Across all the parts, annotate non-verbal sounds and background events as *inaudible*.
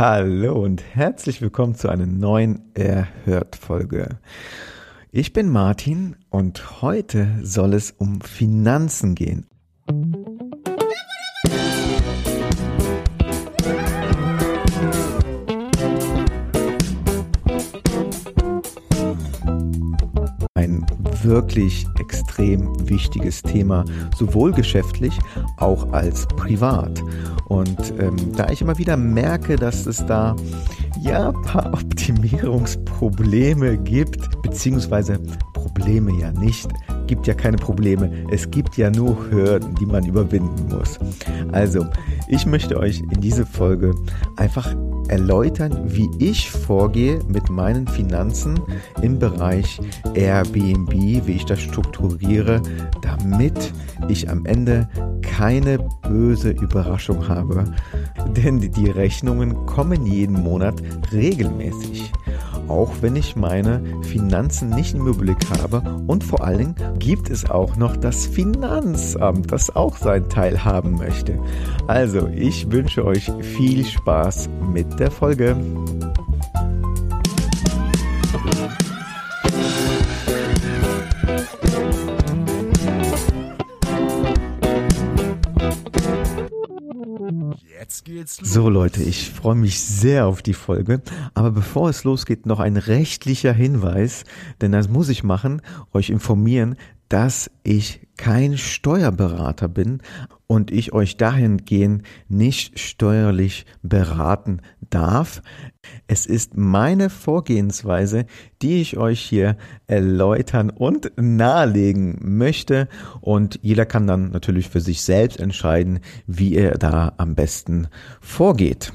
Hallo und herzlich willkommen zu einer neuen Erhört-Folge. Ich bin Martin und heute soll es um Finanzen gehen. Ein wirklich extrem wichtiges Thema, sowohl geschäftlich auch als privat. Und ähm, da ich immer wieder merke, dass es da ja ein paar *laughs* Optimierungsprobleme gibt, beziehungsweise Probleme ja nicht, gibt ja keine Probleme, es gibt ja nur Hürden, die man überwinden muss. Also, ich möchte euch in diese Folge einfach erläutern, wie ich vorgehe mit meinen Finanzen im Bereich Airbnb, wie ich das strukturiere, damit ich am Ende keine böse Überraschung habe. Denn die Rechnungen kommen jeden Monat regelmäßig auch wenn ich meine Finanzen nicht im Überblick habe. Und vor allen Dingen gibt es auch noch das Finanzamt, das auch seinen Teil haben möchte. Also, ich wünsche euch viel Spaß mit der Folge. Geht's los. So Leute, ich freue mich sehr auf die Folge. Aber bevor es losgeht, noch ein rechtlicher Hinweis, denn das muss ich machen, euch informieren, dass ich kein Steuerberater bin und ich euch dahingehend nicht steuerlich beraten darf. Es ist meine Vorgehensweise, die ich euch hier erläutern und nahelegen möchte und jeder kann dann natürlich für sich selbst entscheiden, wie er da am besten vorgeht.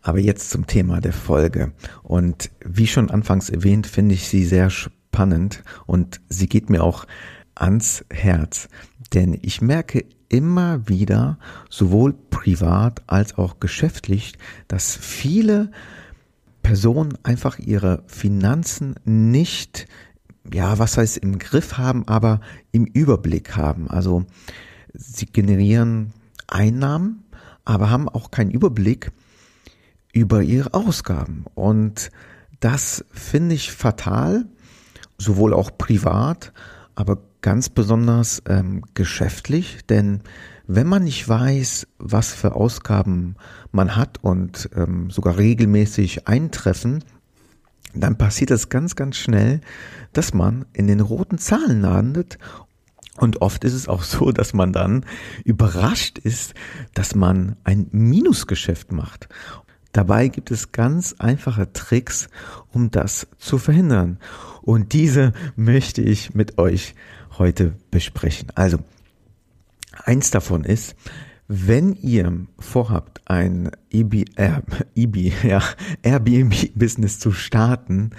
Aber jetzt zum Thema der Folge. Und wie schon anfangs erwähnt, finde ich sie sehr spannend spannend und sie geht mir auch ans Herz, denn ich merke immer wieder, sowohl privat als auch geschäftlich, dass viele Personen einfach ihre Finanzen nicht, ja, was heißt im Griff haben, aber im Überblick haben. Also sie generieren Einnahmen, aber haben auch keinen Überblick über ihre Ausgaben. Und das finde ich fatal, sowohl auch privat, aber ganz besonders ähm, geschäftlich, denn wenn man nicht weiß, was für Ausgaben man hat und ähm, sogar regelmäßig eintreffen, dann passiert es ganz, ganz schnell, dass man in den roten Zahlen landet und oft ist es auch so, dass man dann überrascht ist, dass man ein Minusgeschäft macht. Dabei gibt es ganz einfache Tricks, um das zu verhindern. Und diese möchte ich mit euch heute besprechen. Also, eins davon ist, wenn ihr vorhabt, ein EB, äh, EB, ja, Airbnb-Business zu starten,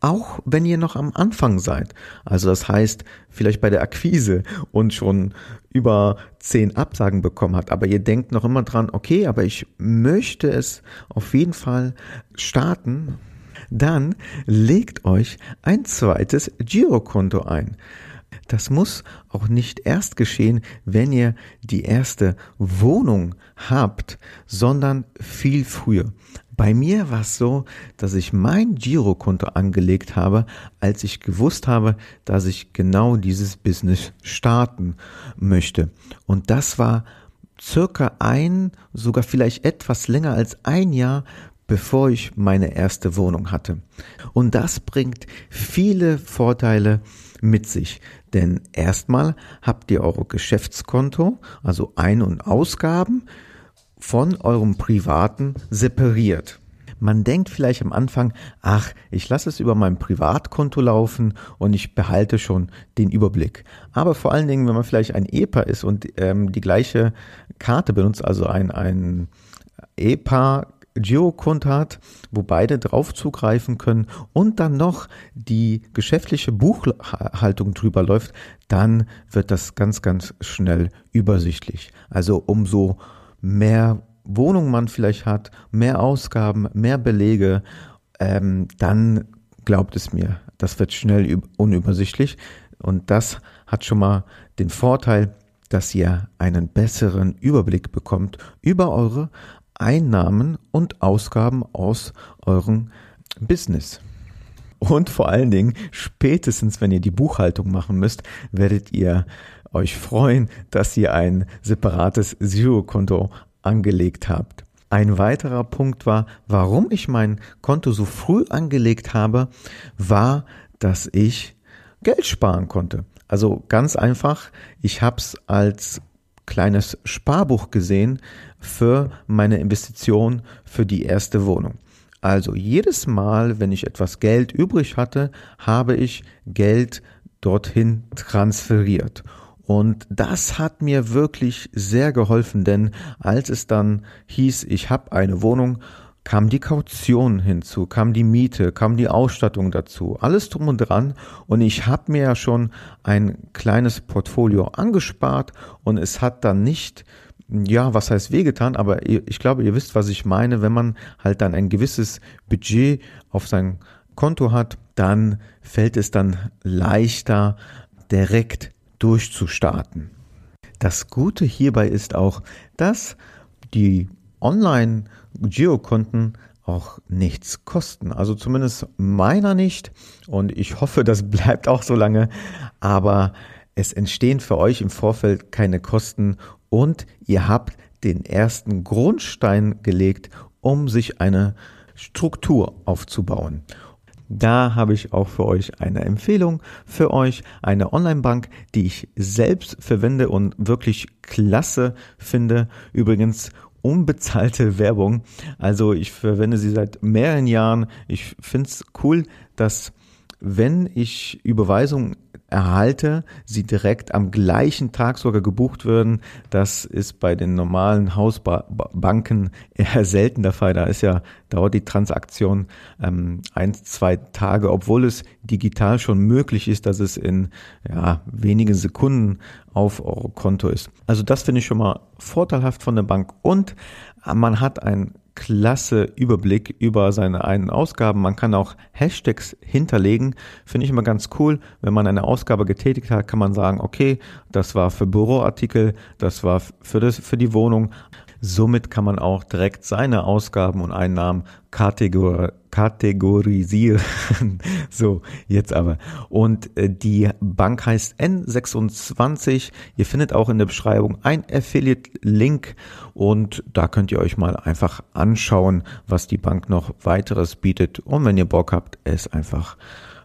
auch wenn ihr noch am Anfang seid. Also das heißt, vielleicht bei der Akquise und schon über zehn Absagen bekommen habt, aber ihr denkt noch immer dran, okay, aber ich möchte es auf jeden Fall starten, dann legt euch ein zweites Girokonto ein. Das muss auch nicht erst geschehen, wenn ihr die erste Wohnung habt, sondern viel früher. Bei mir war es so, dass ich mein Girokonto angelegt habe, als ich gewusst habe, dass ich genau dieses Business starten möchte. Und das war circa ein, sogar vielleicht etwas länger als ein Jahr, bevor ich meine erste Wohnung hatte. Und das bringt viele Vorteile mit sich. Denn erstmal habt ihr eure Geschäftskonto, also Ein- und Ausgaben, von eurem privaten separiert. Man denkt vielleicht am Anfang, ach, ich lasse es über mein Privatkonto laufen und ich behalte schon den Überblick. Aber vor allen Dingen, wenn man vielleicht ein EPA ist und ähm, die gleiche Karte benutzt, also ein, ein EPA Girokonto hat, wo beide drauf zugreifen können und dann noch die geschäftliche Buchhaltung drüber läuft, dann wird das ganz, ganz schnell übersichtlich. Also umso mehr Wohnung man vielleicht hat, mehr Ausgaben, mehr Belege, ähm, dann glaubt es mir, das wird schnell unübersichtlich und das hat schon mal den Vorteil, dass ihr einen besseren Überblick bekommt über eure Einnahmen und Ausgaben aus eurem Business. Und vor allen Dingen, spätestens wenn ihr die Buchhaltung machen müsst, werdet ihr euch freuen, dass ihr ein separates Zero-Konto angelegt habt. Ein weiterer Punkt war, warum ich mein Konto so früh angelegt habe, war, dass ich Geld sparen konnte. Also ganz einfach, ich habe es als kleines Sparbuch gesehen für meine Investition für die erste Wohnung. Also jedes Mal, wenn ich etwas Geld übrig hatte, habe ich Geld dorthin transferiert. Und das hat mir wirklich sehr geholfen, denn als es dann hieß, ich habe eine Wohnung, kam die Kaution hinzu, kam die Miete, kam die Ausstattung dazu, alles drum und dran. Und ich habe mir ja schon ein kleines Portfolio angespart und es hat dann nicht ja, was heißt wehgetan, aber ich glaube, ihr wisst, was ich meine. Wenn man halt dann ein gewisses Budget auf sein Konto hat, dann fällt es dann leichter, direkt durchzustarten. Das Gute hierbei ist auch, dass die Online-Girokonten auch nichts kosten. Also zumindest meiner nicht. Und ich hoffe, das *laughs* bleibt auch so lange. Aber es entstehen für euch im Vorfeld keine Kosten und ihr habt den ersten Grundstein gelegt, um sich eine Struktur aufzubauen. Da habe ich auch für euch eine Empfehlung für euch, eine Online-Bank, die ich selbst verwende und wirklich klasse finde. Übrigens unbezahlte *laughs* Werbung. Also ich verwende sie seit mehreren Jahren. Ich finde es cool, dass wenn ich Überweisungen erhalte, sie direkt am gleichen Tag sogar gebucht würden. Das ist bei den normalen Hausbanken eher selten der Fall. Da ist ja, dauert die Transaktion ähm, ein, zwei Tage, obwohl es digital schon möglich ist, dass es in ja, wenigen Sekunden auf Euro Konto ist. Also das finde ich schon mal vorteilhaft von der Bank und man hat ein klasse Überblick über seine eigenen Ausgaben. Man kann auch Hashtags hinterlegen. Finde ich immer ganz cool. Wenn man eine Ausgabe getätigt hat, kann man sagen, okay, das war für Büroartikel, das war für, das, für die Wohnung. Somit kann man auch direkt seine Ausgaben und Einnahmen kategor kategorisieren. *laughs* so, jetzt aber. Und äh, die Bank heißt N26. Ihr findet auch in der Beschreibung ein Affiliate-Link und da könnt ihr euch mal einfach anschauen, was die Bank noch weiteres bietet. Und wenn ihr Bock habt, es einfach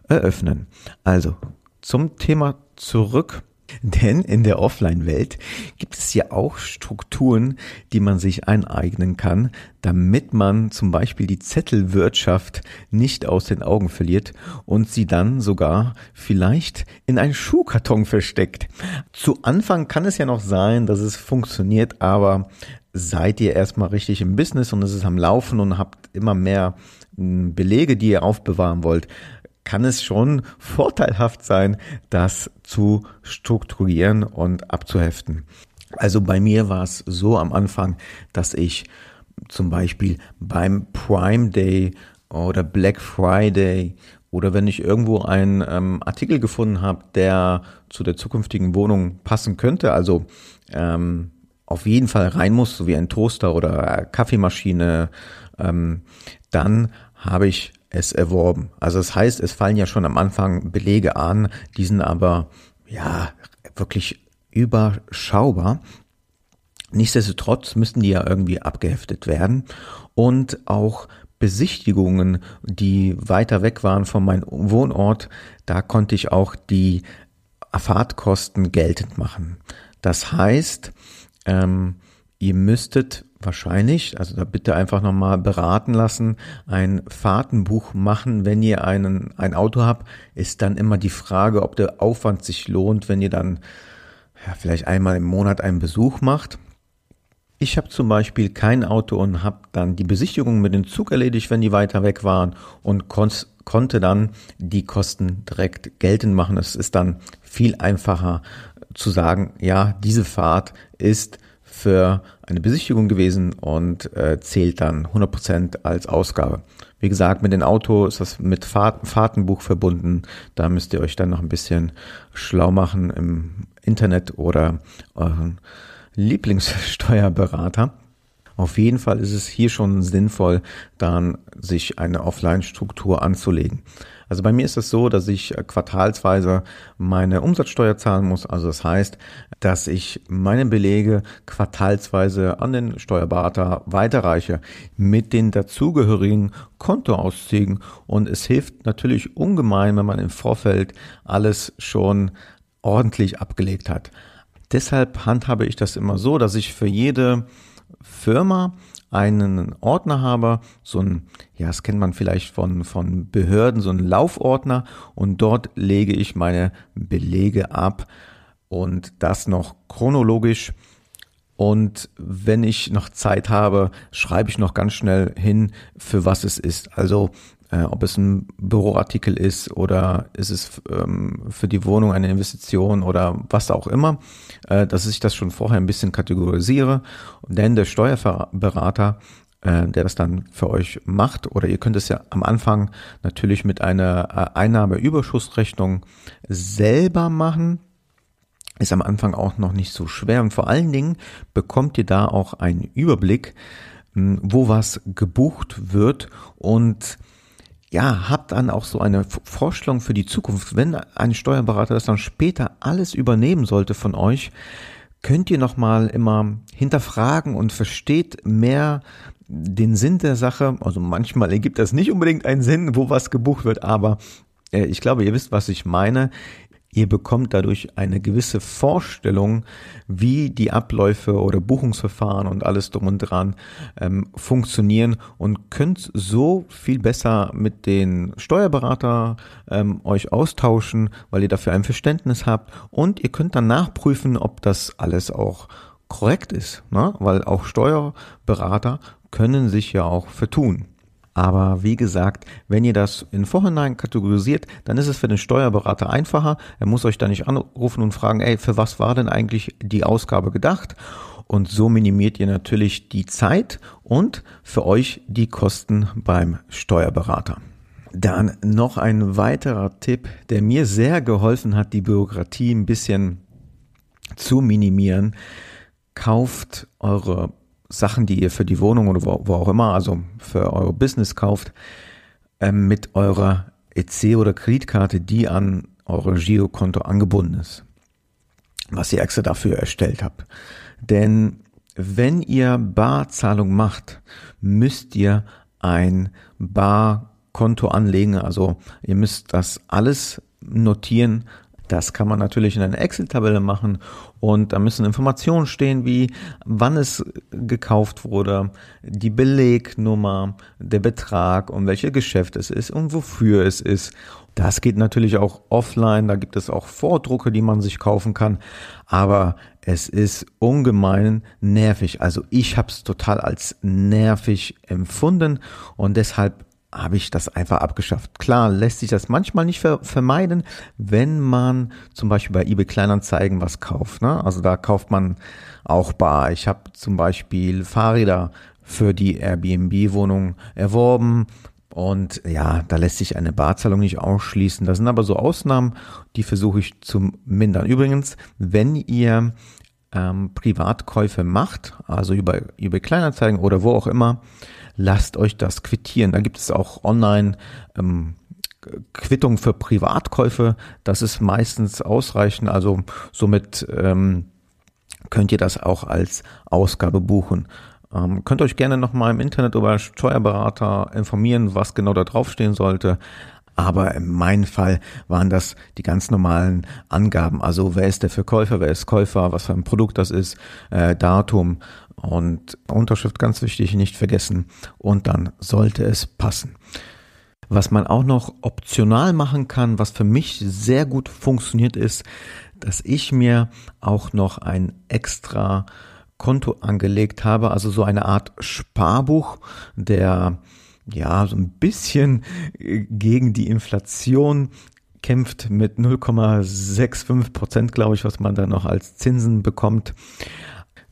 eröffnen. Also, zum Thema zurück. Denn in der Offline-Welt gibt es ja auch Strukturen, die man sich eineignen kann, damit man zum Beispiel die Zettelwirtschaft nicht aus den Augen verliert und sie dann sogar vielleicht in einen Schuhkarton versteckt. Zu Anfang kann es ja noch sein, dass es funktioniert, aber seid ihr erstmal richtig im Business und es ist am Laufen und habt immer mehr hm, Belege, die ihr aufbewahren wollt, kann es schon vorteilhaft sein, das zu strukturieren und abzuheften. Also bei mir war es so am Anfang, dass ich zum Beispiel beim Prime Day oder Black Friday oder wenn ich irgendwo einen ähm, Artikel gefunden habe, der zu der zukünftigen Wohnung passen könnte, also ähm, auf jeden Fall rein muss, so wie ein Toaster oder Kaffeemaschine, ähm, dann habe ich es erworben. Also das heißt, es fallen ja schon am Anfang Belege an, die sind aber ja wirklich überschaubar. Nichtsdestotrotz müssten die ja irgendwie abgeheftet werden und auch Besichtigungen, die weiter weg waren von meinem Wohnort, da konnte ich auch die Fahrtkosten geltend machen. Das heißt, ähm, ihr müsstet wahrscheinlich, also da bitte einfach nochmal beraten lassen, ein Fahrtenbuch machen, wenn ihr einen, ein Auto habt, ist dann immer die Frage, ob der Aufwand sich lohnt, wenn ihr dann ja, vielleicht einmal im Monat einen Besuch macht. Ich habe zum Beispiel kein Auto und habe dann die Besichtigung mit dem Zug erledigt, wenn die weiter weg waren und kon konnte dann die Kosten direkt geltend machen. Es ist dann viel einfacher zu sagen, ja, diese Fahrt ist für eine Besichtigung gewesen und äh, zählt dann 100% als Ausgabe. Wie gesagt, mit dem Auto ist das mit Fahrt, Fahrtenbuch verbunden. Da müsst ihr euch dann noch ein bisschen schlau machen im Internet oder euren Lieblingssteuerberater. Auf jeden Fall ist es hier schon sinnvoll, dann sich eine Offline-Struktur anzulegen. Also bei mir ist es so, dass ich quartalsweise meine Umsatzsteuer zahlen muss. Also das heißt, dass ich meine Belege quartalsweise an den Steuerberater weiterreiche mit den dazugehörigen Kontoauszügen. Und es hilft natürlich ungemein, wenn man im Vorfeld alles schon ordentlich abgelegt hat. Deshalb handhabe ich das immer so, dass ich für jede Firma einen Ordner habe, so ein, ja, das kennt man vielleicht von, von Behörden, so ein Laufordner und dort lege ich meine Belege ab und das noch chronologisch. Und wenn ich noch Zeit habe, schreibe ich noch ganz schnell hin, für was es ist. Also äh, ob es ein Büroartikel ist oder ist es ähm, für die Wohnung eine Investition oder was auch immer, äh, dass ich das schon vorher ein bisschen kategorisiere. Denn der Steuerberater, äh, der das dann für euch macht, oder ihr könnt es ja am Anfang natürlich mit einer äh, Einnahmeüberschussrechnung selber machen. Ist am Anfang auch noch nicht so schwer und vor allen Dingen bekommt ihr da auch einen Überblick, wo was gebucht wird und ja, habt dann auch so eine Vorstellung für die Zukunft. Wenn ein Steuerberater das dann später alles übernehmen sollte von euch, könnt ihr nochmal immer hinterfragen und versteht mehr den Sinn der Sache. Also manchmal ergibt das nicht unbedingt einen Sinn, wo was gebucht wird, aber äh, ich glaube, ihr wisst, was ich meine. Ihr bekommt dadurch eine gewisse Vorstellung, wie die Abläufe oder Buchungsverfahren und alles drum und dran ähm, funktionieren und könnt so viel besser mit den Steuerberater ähm, euch austauschen, weil ihr dafür ein Verständnis habt und ihr könnt dann nachprüfen, ob das alles auch korrekt ist, ne? weil auch Steuerberater können sich ja auch vertun. Aber wie gesagt, wenn ihr das in Vorhinein kategorisiert, dann ist es für den Steuerberater einfacher. Er muss euch da nicht anrufen und fragen, ey, für was war denn eigentlich die Ausgabe gedacht? Und so minimiert ihr natürlich die Zeit und für euch die Kosten beim Steuerberater. Dann noch ein weiterer Tipp, der mir sehr geholfen hat, die Bürokratie ein bisschen zu minimieren. Kauft eure Sachen, die ihr für die Wohnung oder wo, wo auch immer, also für euer Business kauft, ähm, mit eurer EC oder Kreditkarte, die an eure Girokonto angebunden ist, was ihr extra dafür erstellt habt. Denn wenn ihr Barzahlung macht, müsst ihr ein Barkonto anlegen. Also ihr müsst das alles notieren, das kann man natürlich in einer Excel-Tabelle machen und da müssen Informationen stehen wie wann es gekauft wurde, die Belegnummer, der Betrag und welches Geschäft es ist und wofür es ist. Das geht natürlich auch offline, da gibt es auch Vordrucke, die man sich kaufen kann, aber es ist ungemein nervig. Also ich habe es total als nervig empfunden und deshalb habe ich das einfach abgeschafft. Klar, lässt sich das manchmal nicht vermeiden, wenn man zum Beispiel bei eBay Kleinanzeigen was kauft. Ne? Also da kauft man auch bar. Ich habe zum Beispiel Fahrräder für die Airbnb-Wohnung erworben. Und ja, da lässt sich eine Barzahlung nicht ausschließen. Das sind aber so Ausnahmen, die versuche ich zu mindern. Übrigens, wenn ihr ähm, Privatkäufe macht, also über, über Kleinanzeigen oder wo auch immer, lasst euch das quittieren. Da gibt es auch online ähm, Quittung für Privatkäufe. Das ist meistens ausreichend. Also somit ähm, könnt ihr das auch als Ausgabe buchen. Ähm, könnt euch gerne nochmal im Internet über Steuerberater informieren, was genau da draufstehen sollte. Aber in meinem Fall waren das die ganz normalen Angaben. Also wer ist der Verkäufer, wer ist Käufer, was für ein Produkt das ist, äh, Datum und Unterschrift ganz wichtig, nicht vergessen. Und dann sollte es passen. Was man auch noch optional machen kann, was für mich sehr gut funktioniert ist, dass ich mir auch noch ein extra Konto angelegt habe, also so eine Art Sparbuch, der ja, so ein bisschen gegen die Inflation kämpft mit 0,65 Prozent, glaube ich, was man da noch als Zinsen bekommt.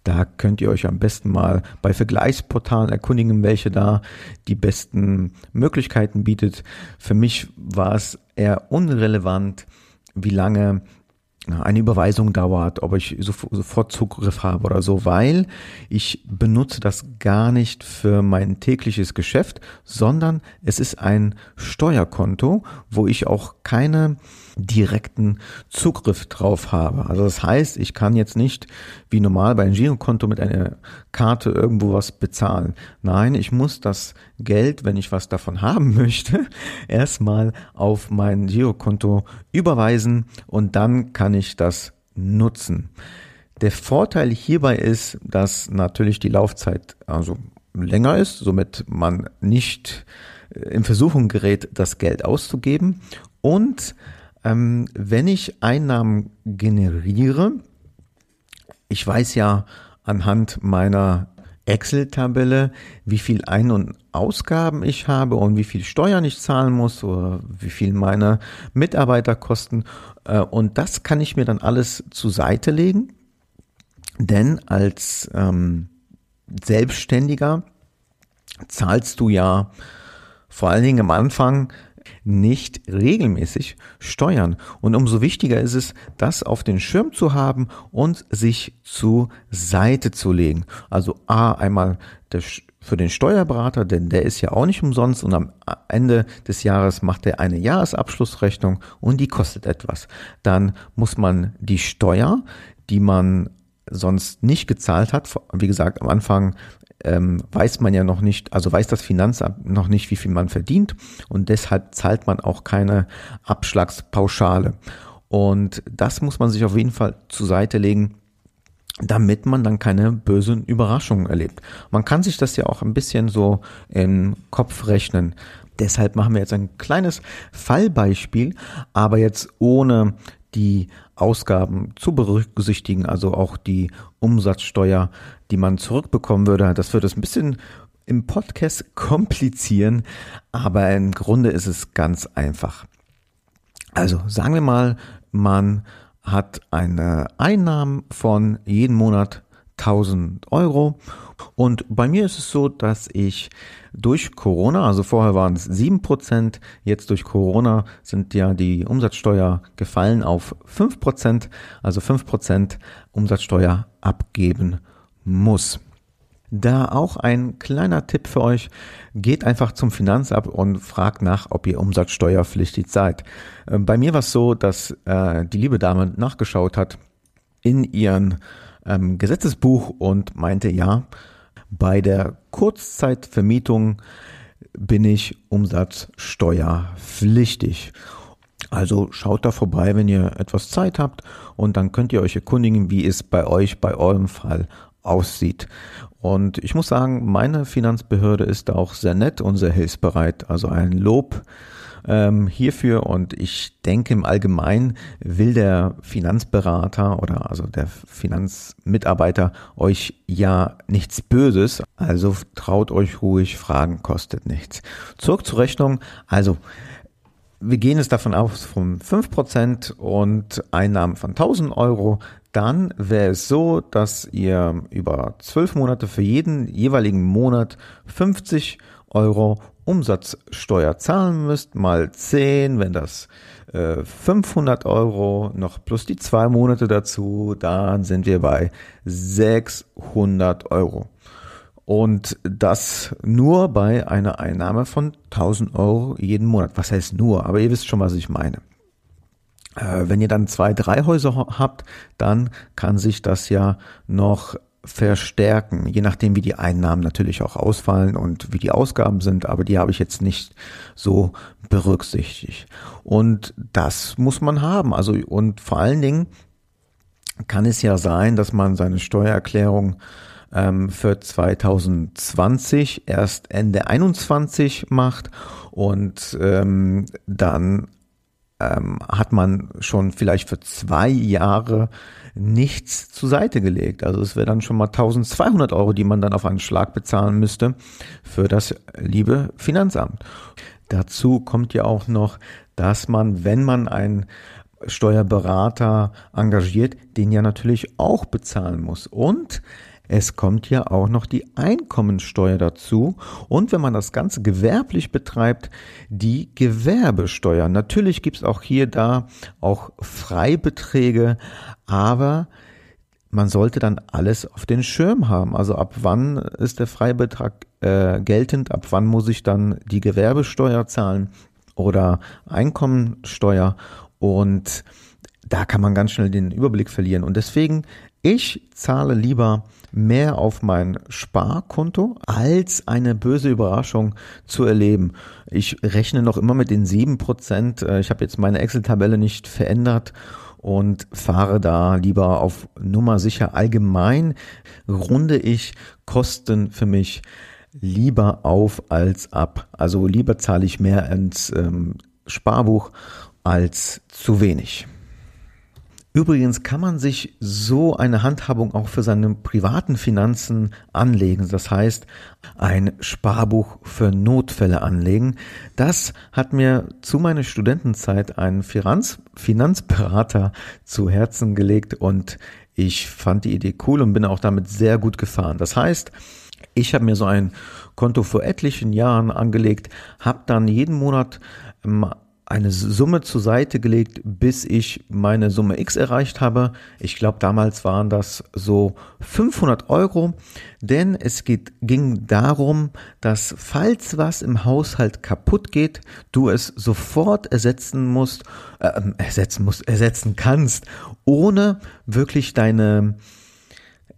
Da könnt ihr euch am besten mal bei Vergleichsportalen erkundigen, welche da die besten Möglichkeiten bietet. Für mich war es eher unrelevant, wie lange eine Überweisung dauert, ob ich sofort Zugriff habe oder so, weil ich benutze das gar nicht für mein tägliches Geschäft, sondern es ist ein Steuerkonto, wo ich auch keine direkten Zugriff drauf habe. Also das heißt, ich kann jetzt nicht wie normal bei einem Girokonto mit einer Karte irgendwo was bezahlen. Nein, ich muss das Geld, wenn ich was davon *laughs* haben möchte, erstmal auf mein Girokonto überweisen und dann kann ich das nutzen. Der Vorteil hierbei ist, dass natürlich die Laufzeit also länger ist, somit man nicht in Versuchung gerät, das Geld auszugeben und ähm, wenn ich Einnahmen generiere, ich weiß ja anhand meiner Excel-Tabelle, wie viel Ein- und Ausgaben ich habe und wie viel Steuern ich zahlen muss oder wie viel meine Mitarbeiter kosten. Äh, und das kann ich mir dann alles zur Seite legen, denn als ähm, Selbstständiger zahlst du ja vor allen Dingen am Anfang nicht regelmäßig steuern. Und umso wichtiger ist es, das auf den Schirm zu haben und sich zur Seite zu legen. Also A, einmal der, für den Steuerberater, denn der ist ja auch nicht umsonst und am Ende des Jahres macht er eine Jahresabschlussrechnung und die kostet etwas. Dann muss man die Steuer, die man sonst nicht gezahlt hat, wie gesagt, am Anfang ähm, weiß man ja noch nicht, also weiß das Finanzamt noch nicht, wie viel man verdient und deshalb zahlt man auch keine Abschlagspauschale. Und das muss man sich auf jeden Fall zur Seite legen, damit man dann keine bösen Überraschungen erlebt. Man kann sich das ja auch ein bisschen so im Kopf rechnen. Deshalb machen wir jetzt ein kleines Fallbeispiel, aber jetzt ohne die Ausgaben zu berücksichtigen, also auch die Umsatzsteuer, die man zurückbekommen würde. Das würde es ein bisschen im Podcast komplizieren, aber im Grunde ist es ganz einfach. Also sagen wir mal, man hat eine Einnahmen von jeden Monat 1000 Euro. Und bei mir ist es so, dass ich durch Corona, also vorher waren es 7%, jetzt durch Corona sind ja die Umsatzsteuer gefallen auf 5%, also 5% Umsatzsteuer abgeben muss. Da auch ein kleiner Tipp für euch, geht einfach zum Finanzamt und fragt nach, ob ihr umsatzsteuerpflichtig seid. Äh, bei mir war es so, dass äh, die liebe Dame nachgeschaut hat in ihren ähm, Gesetzesbuch und meinte, ja, bei der Kurzzeitvermietung bin ich umsatzsteuerpflichtig. Also schaut da vorbei, wenn ihr etwas Zeit habt und dann könnt ihr euch erkundigen, wie es bei euch, bei eurem Fall aussieht. Und ich muss sagen, meine Finanzbehörde ist auch sehr nett und sehr hilfsbereit. Also ein Lob ähm, hierfür und ich denke im Allgemeinen will der Finanzberater oder also der Finanzmitarbeiter euch ja nichts Böses, also traut euch ruhig, Fragen kostet nichts. Zurück zur Rechnung, also wir gehen es davon aus von 5% und Einnahmen von 1000 Euro, dann wäre es so, dass ihr über 12 Monate für jeden jeweiligen Monat 50 Euro Umsatzsteuer zahlen müsst, mal 10, wenn das äh, 500 Euro noch plus die zwei Monate dazu, dann sind wir bei 600 Euro. Und das nur bei einer Einnahme von 1000 Euro jeden Monat. Was heißt nur? Aber ihr wisst schon, was ich meine. Äh, wenn ihr dann zwei, drei Häuser habt, dann kann sich das ja noch verstärken, je nachdem, wie die Einnahmen natürlich auch ausfallen und wie die Ausgaben sind, aber die habe ich jetzt nicht so berücksichtigt. Und das muss man haben. Also, und vor allen Dingen kann es ja sein, dass man seine Steuererklärung ähm, für 2020 erst Ende 21 macht und ähm, dann ähm, hat man schon vielleicht für zwei Jahre nichts zur Seite gelegt. Also es wäre dann schon mal 1200 Euro, die man dann auf einen Schlag bezahlen müsste für das liebe Finanzamt. Dazu kommt ja auch noch, dass man, wenn man einen Steuerberater engagiert, den ja natürlich auch bezahlen muss. Und Es kommt ja auch noch die Einkommensteuer dazu und wenn man das Ganze gewerblich betreibt, die Gewerbesteuer. Natürlich gibt es auch hier da auch Freibeträge, aber man sollte dann alles auf den Schirm haben. Also ab wann ist der Freibetrag äh, geltend, ab wann muss ich dann die Gewerbesteuer zahlen oder Einkommensteuer und da kann man ganz schnell den Überblick verlieren. Und deswegen, ich zahle lieber mehr auf mein Sparkonto, als eine böse Überraschung zu erleben. Ich rechne noch immer mit den sieben Prozent. Äh, ich habe jetzt meine Excel-Tabelle nicht verändert und fahre da lieber auf Nummer sicher. Allgemein runde ich Kosten für mich lieber auf als ab. Also lieber zahle ich mehr ins ähm, Sparbuch als zu wenig. Übrigens kann man sich so eine Handhabung auch für seine privaten Finanzen anlegen. Das heißt, ein Sparbuch für Notfälle anlegen. Das hat mir zu meiner Studentenzeit ein Finanz Finanzberater zu Herzen gelegt und ich fand die Idee cool und bin auch damit sehr gut gefahren. Das heißt, ich habe mir so ein Konto vor etlichen Jahren angelegt, habe dann jeden Monat ähm, eine Summe zur Seite gelegt, bis ich meine Summe X erreicht habe. Ich glaube, damals waren das so 500 Euro, denn es geht, ging darum, dass falls was im Haushalt kaputt geht, du es sofort ersetzen musst, äh, ersetzen musst, ersetzen kannst, ohne wirklich deine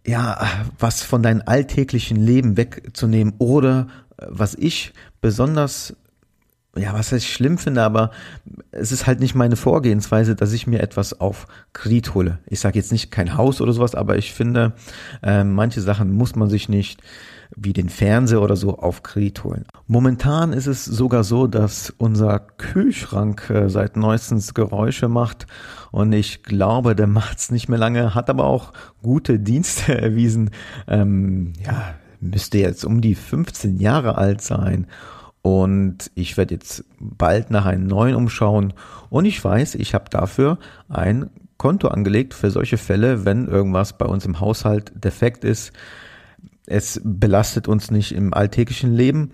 ja, was von deinem alltäglichen Leben wegzunehmen oder äh, was ich besonders ja, was ich schlimm finde, aber es ist halt nicht meine Vorgehensweise, dass ich mir etwas auf Kredit hole. Ich sage jetzt nicht kein Haus oder sowas, aber ich finde, äh, manche Sachen muss man sich nicht wie den Fernseher oder so auf Kredit holen. Momentan ist es sogar so, dass unser Kühlschrank äh, seit neuestens Geräusche macht und ich glaube, der *laughs* macht's nicht mehr lange, hat aber auch gute Dienste *laughs* erwiesen. Ähm, ja, müsste jetzt um die 15 Jahre alt sein und ich werde jetzt bald nach einem neuen umschauen. Und ich weiß, ich habe dafür ein Konto angelegt für solche Fälle, wenn irgendwas bei uns im Haushalt defekt ist. Es belastet uns nicht im alltäglichen Leben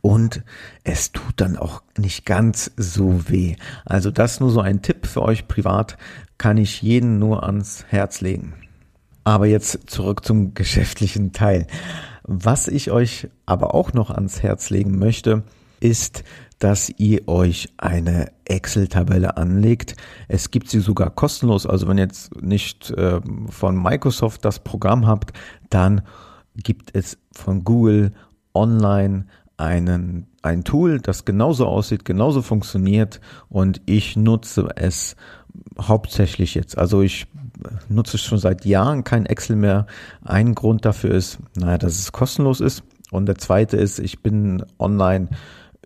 und es tut dann auch nicht ganz so weh. Also das nur so ein Tipp für euch privat, kann ich jeden nur ans Herz legen. Aber jetzt zurück zum *laughs* geschäftlichen Teil. Was ich euch aber auch noch ans Herz legen möchte, ist, dass ihr euch eine Excel-Tabelle anlegt. Es gibt sie sogar kostenlos. Also wenn ihr jetzt nicht äh, von Microsoft das Programm habt, dann gibt es von Google online einen, ein Tool, das genauso aussieht, genauso funktioniert und ich nutze es hauptsächlich jetzt. Also ich nutze schon seit Jahren kein Excel mehr. Ein Grund dafür ist, naja, dass es kostenlos ist. Und der zweite ist, ich bin online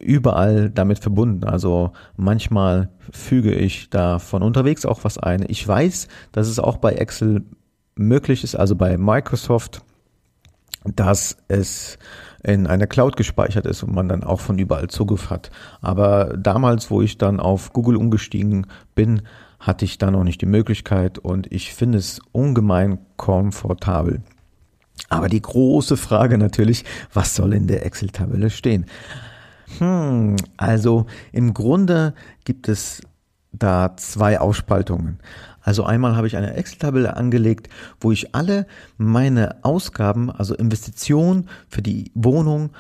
überall damit verbunden. Also manchmal füge ich da von unterwegs auch was ein. Ich weiß, dass es auch bei Excel möglich ist, also bei Microsoft, dass es in einer Cloud gespeichert ist und man dann auch von überall Zugriff hat. Aber damals, wo ich dann auf Google umgestiegen bin, hatte ich da noch nicht die Möglichkeit und ich finde es ungemein komfortabel. Aber die große Frage natürlich, was soll in der Excel-Tabelle stehen? Hm, also im Grunde gibt es da zwei Ausspaltungen. Also einmal habe ich eine Excel-Tabelle angelegt, wo ich alle meine Ausgaben, also Investitionen für die Wohnung,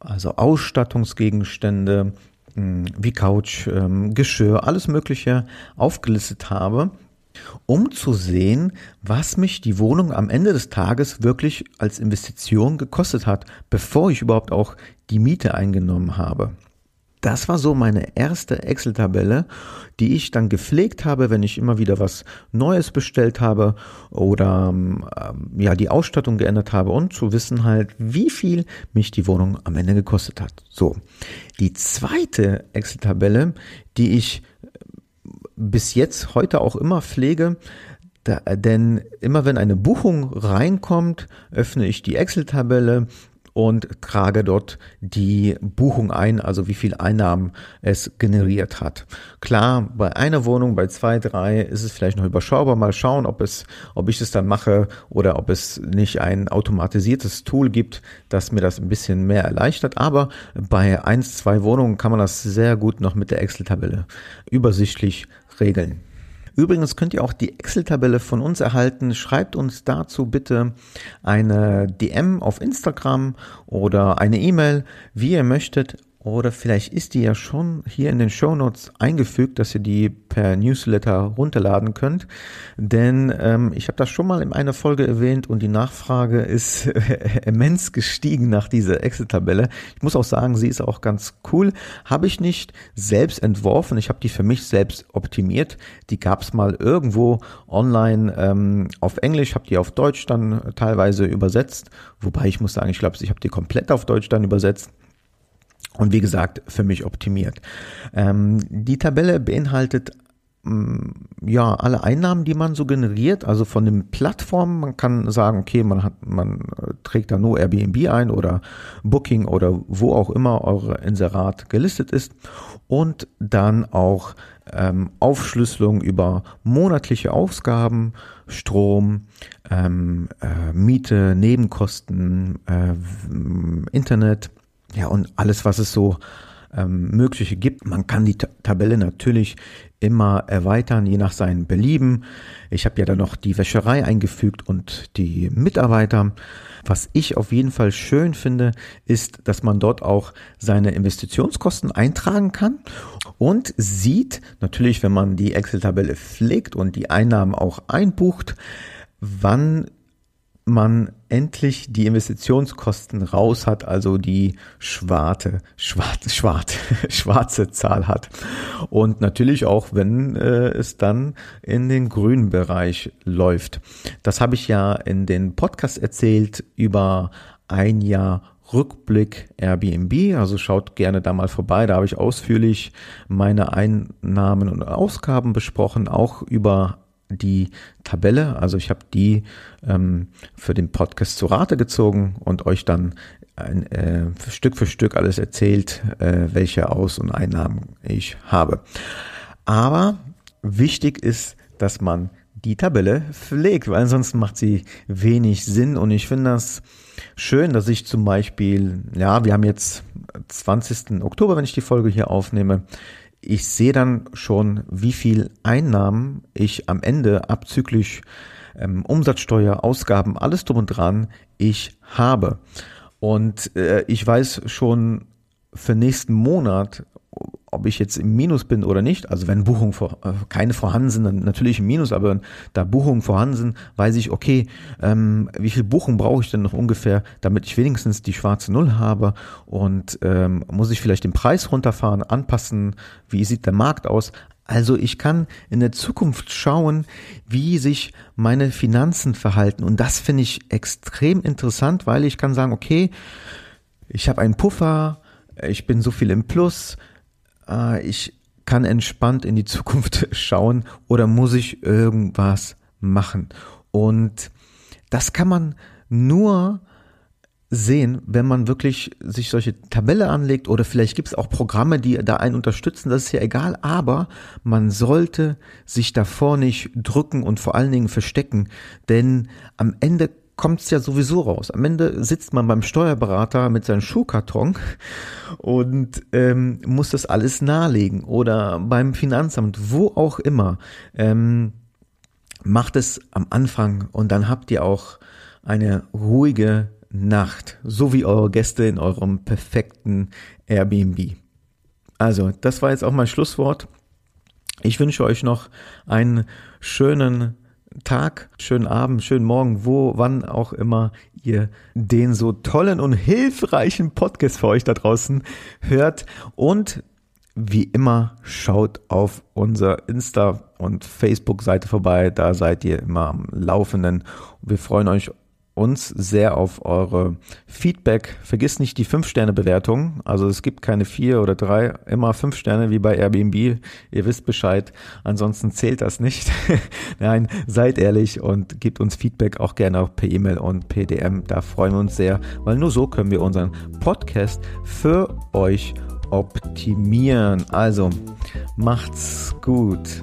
also Ausstattungsgegenstände, wie Couch, ähm, Geschirr, alles Mögliche aufgelistet habe, um zu sehen, was mich die Wohnung am Ende des Tages wirklich als Investition gekostet hat, bevor ich überhaupt auch die Miete eingenommen habe. Das war so meine erste Excel-Tabelle, die ich dann gepflegt habe, wenn ich immer wieder was Neues bestellt habe oder ähm, ja die Ausstattung geändert habe und zu wissen halt, wie viel mich die Wohnung am Ende gekostet hat. So, die zweite Excel-Tabelle, die ich äh, bis jetzt heute auch immer pflege, da, denn immer wenn eine Buchung reinkommt, öffne ich die Excel-Tabelle und trage dort die Buchung ein, also wie viel Einnahmen es generiert hat. Klar, bei einer Wohnung, bei zwei, drei ist es vielleicht noch überschaubar. Mal schauen, ob es, ob ich es dann mache oder ob es nicht ein automatisiertes Tool gibt, das mir das ein bisschen mehr erleichtert. Aber bei eins, zwei Wohnungen kann man das sehr gut noch mit der Excel-Tabelle übersichtlich regeln. Übrigens könnt ihr auch die Excel-Tabelle von uns erhalten. Schreibt uns dazu bitte eine DM auf Instagram oder eine E-Mail, wie ihr möchtet. Oder vielleicht ist die ja schon hier in den Show Notes eingefügt, dass ihr die per Newsletter runterladen könnt. Denn ähm, ich habe das schon mal in einer Folge erwähnt und die Nachfrage ist *laughs* immens gestiegen nach dieser Excel-Tabelle. Ich muss auch sagen, sie ist auch ganz cool. Habe ich nicht selbst entworfen. Ich habe die für mich selbst optimiert. Die gab es mal irgendwo online ähm, auf Englisch, habe die auf Deutsch dann teilweise übersetzt. Wobei ich muss sagen, ich glaube, ich habe die komplett auf Deutsch dann übersetzt und wie gesagt, für mich optimiert. Ähm, die Tabelle beinhaltet mm, ja, alle Einnahmen, die man so generiert, also von den Plattformen, man kann sagen, okay, man hat, man äh, trägt da nur Airbnb ein oder Booking oder wo auch immer eure Inserat gelistet ist. Und dann auch ähm, Aufschlüsselung über monatliche Ausgaben, Strom, ähm, äh, Miete, Nebenkosten, äh, Internet, ja, und alles, was es so ähm, Mögliche gibt. Man kann die Tabelle natürlich immer erweitern, je nach seinem Belieben. Ich habe ja da noch die Wäscherei eingefügt und die Mitarbeiter. Was ich auf jeden Fall schön finde, ist, dass man dort auch seine Investitionskosten eintragen kann und sieht, natürlich, wenn man die Excel-Tabelle pflegt und die Einnahmen auch einbucht, wann man endlich die Investitionskosten raus hat, also die schwarze, schwarze, *laughs* schwarze, schwarze Zahl hat. Und natürlich auch, wenn äh, es dann in den grünen Bereich läuft. Das habe ich ja in den Podcast erzählt über ein Jahr Rückblick Airbnb, also schaut gerne da mal vorbei, da habe ich ausführlich meine Einnahmen und Ausgaben besprochen, auch über die Tabelle. Also ich habe die ähm, für den Podcast zu Rate gezogen und euch dann ein, äh, Stück für Stück alles erzählt, äh, welche Aus- und Einnahmen ich habe. Aber wichtig ist, dass man die Tabelle pflegt, weil ansonsten macht sie wenig Sinn. Und ich finde das schön, dass ich zum Beispiel, ja, wir haben jetzt 20. Oktober, wenn ich die Folge hier aufnehme ich sehe dann schon, wie viel Einnahmen ich am Ende abzüglich ähm, Umsatzsteuer, Ausgaben, alles drum und dran ich habe. Und äh, ich weiß schon für nächsten Monat, ob ich jetzt im Minus bin oder nicht, also wenn Buchungen vor, äh, keine vorhanden sind, dann natürlich im Minus, aber da Buchungen vorhanden sind, weiß ich, okay, ähm, wie viel Buchungen brauche ich denn noch ungefähr, damit ich wenigstens die schwarze Null habe und ähm, muss ich vielleicht den Preis runterfahren, anpassen, wie sieht der Markt aus, also ich kann in der Zukunft schauen, wie sich meine Finanzen verhalten. Und das finde ich extrem interessant, weil ich kann sagen, okay, ich habe einen Puffer, ich bin so viel im Plus, äh, ich kann entspannt in die Zukunft *laughs* schauen oder muss ich irgendwas machen? Und das kann man nur sehen, wenn man wirklich sich solche Tabelle anlegt oder vielleicht gibt es auch Programme, die da einen unterstützen, das ist ja egal, aber man sollte sich davor nicht drücken und vor allen Dingen verstecken, denn am Ende kommt es ja sowieso raus. Am Ende sitzt man beim Steuerberater mit seinem Schuhkarton und ähm, muss das alles nahelegen oder beim Finanzamt, wo auch immer. Ähm, macht es am Anfang und dann habt ihr auch eine ruhige Nacht, so wie eure Gäste in eurem perfekten Airbnb. Also, das war jetzt auch mein Schlusswort. Ich wünsche euch noch einen schönen Tag, schönen Abend, schönen Morgen, wo, wann auch immer ihr den so tollen und hilfreichen Podcast für euch da draußen hört. Und wie immer, schaut auf unser Insta- und Facebook-Seite vorbei. Da seid ihr immer am Laufenden. Wir freuen euch uns sehr auf eure Feedback. Vergiss nicht die 5-Sterne-Bewertung. Also es gibt keine vier oder drei, immer 5 Sterne wie bei Airbnb. Ihr wisst Bescheid. Ansonsten zählt das nicht. *laughs* Nein, seid ehrlich und gebt uns Feedback auch gerne auch per E-Mail und PDM. Da freuen wir uns sehr, weil nur so können wir unseren Podcast für euch optimieren. Also macht's gut.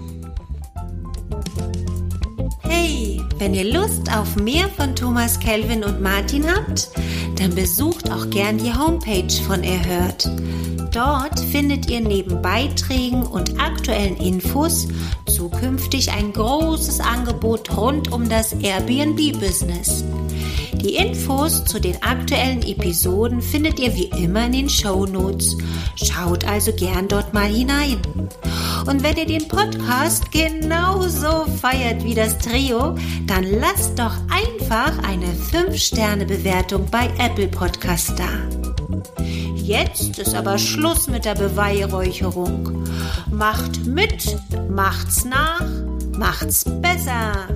Wenn ihr Lust auf mehr von Thomas Kelvin und Martin habt, dann besucht auch gern die Homepage von Erhört. Dort findet ihr neben Beiträgen und aktuellen Infos zukünftig ein großes Angebot rund um das Airbnb-Business. Die Infos zu den aktuellen Episoden findet ihr wie immer in den Show Notes. Schaut also gern dort mal hinein. Und wenn ihr den Podcast genauso feiert wie das Trio, dann lasst doch einfach eine 5-Sterne-Bewertung bei Apple Podcast da. Jetzt ist aber Schluss mit der Beweihräucherung. Macht mit, macht's nach, macht's besser.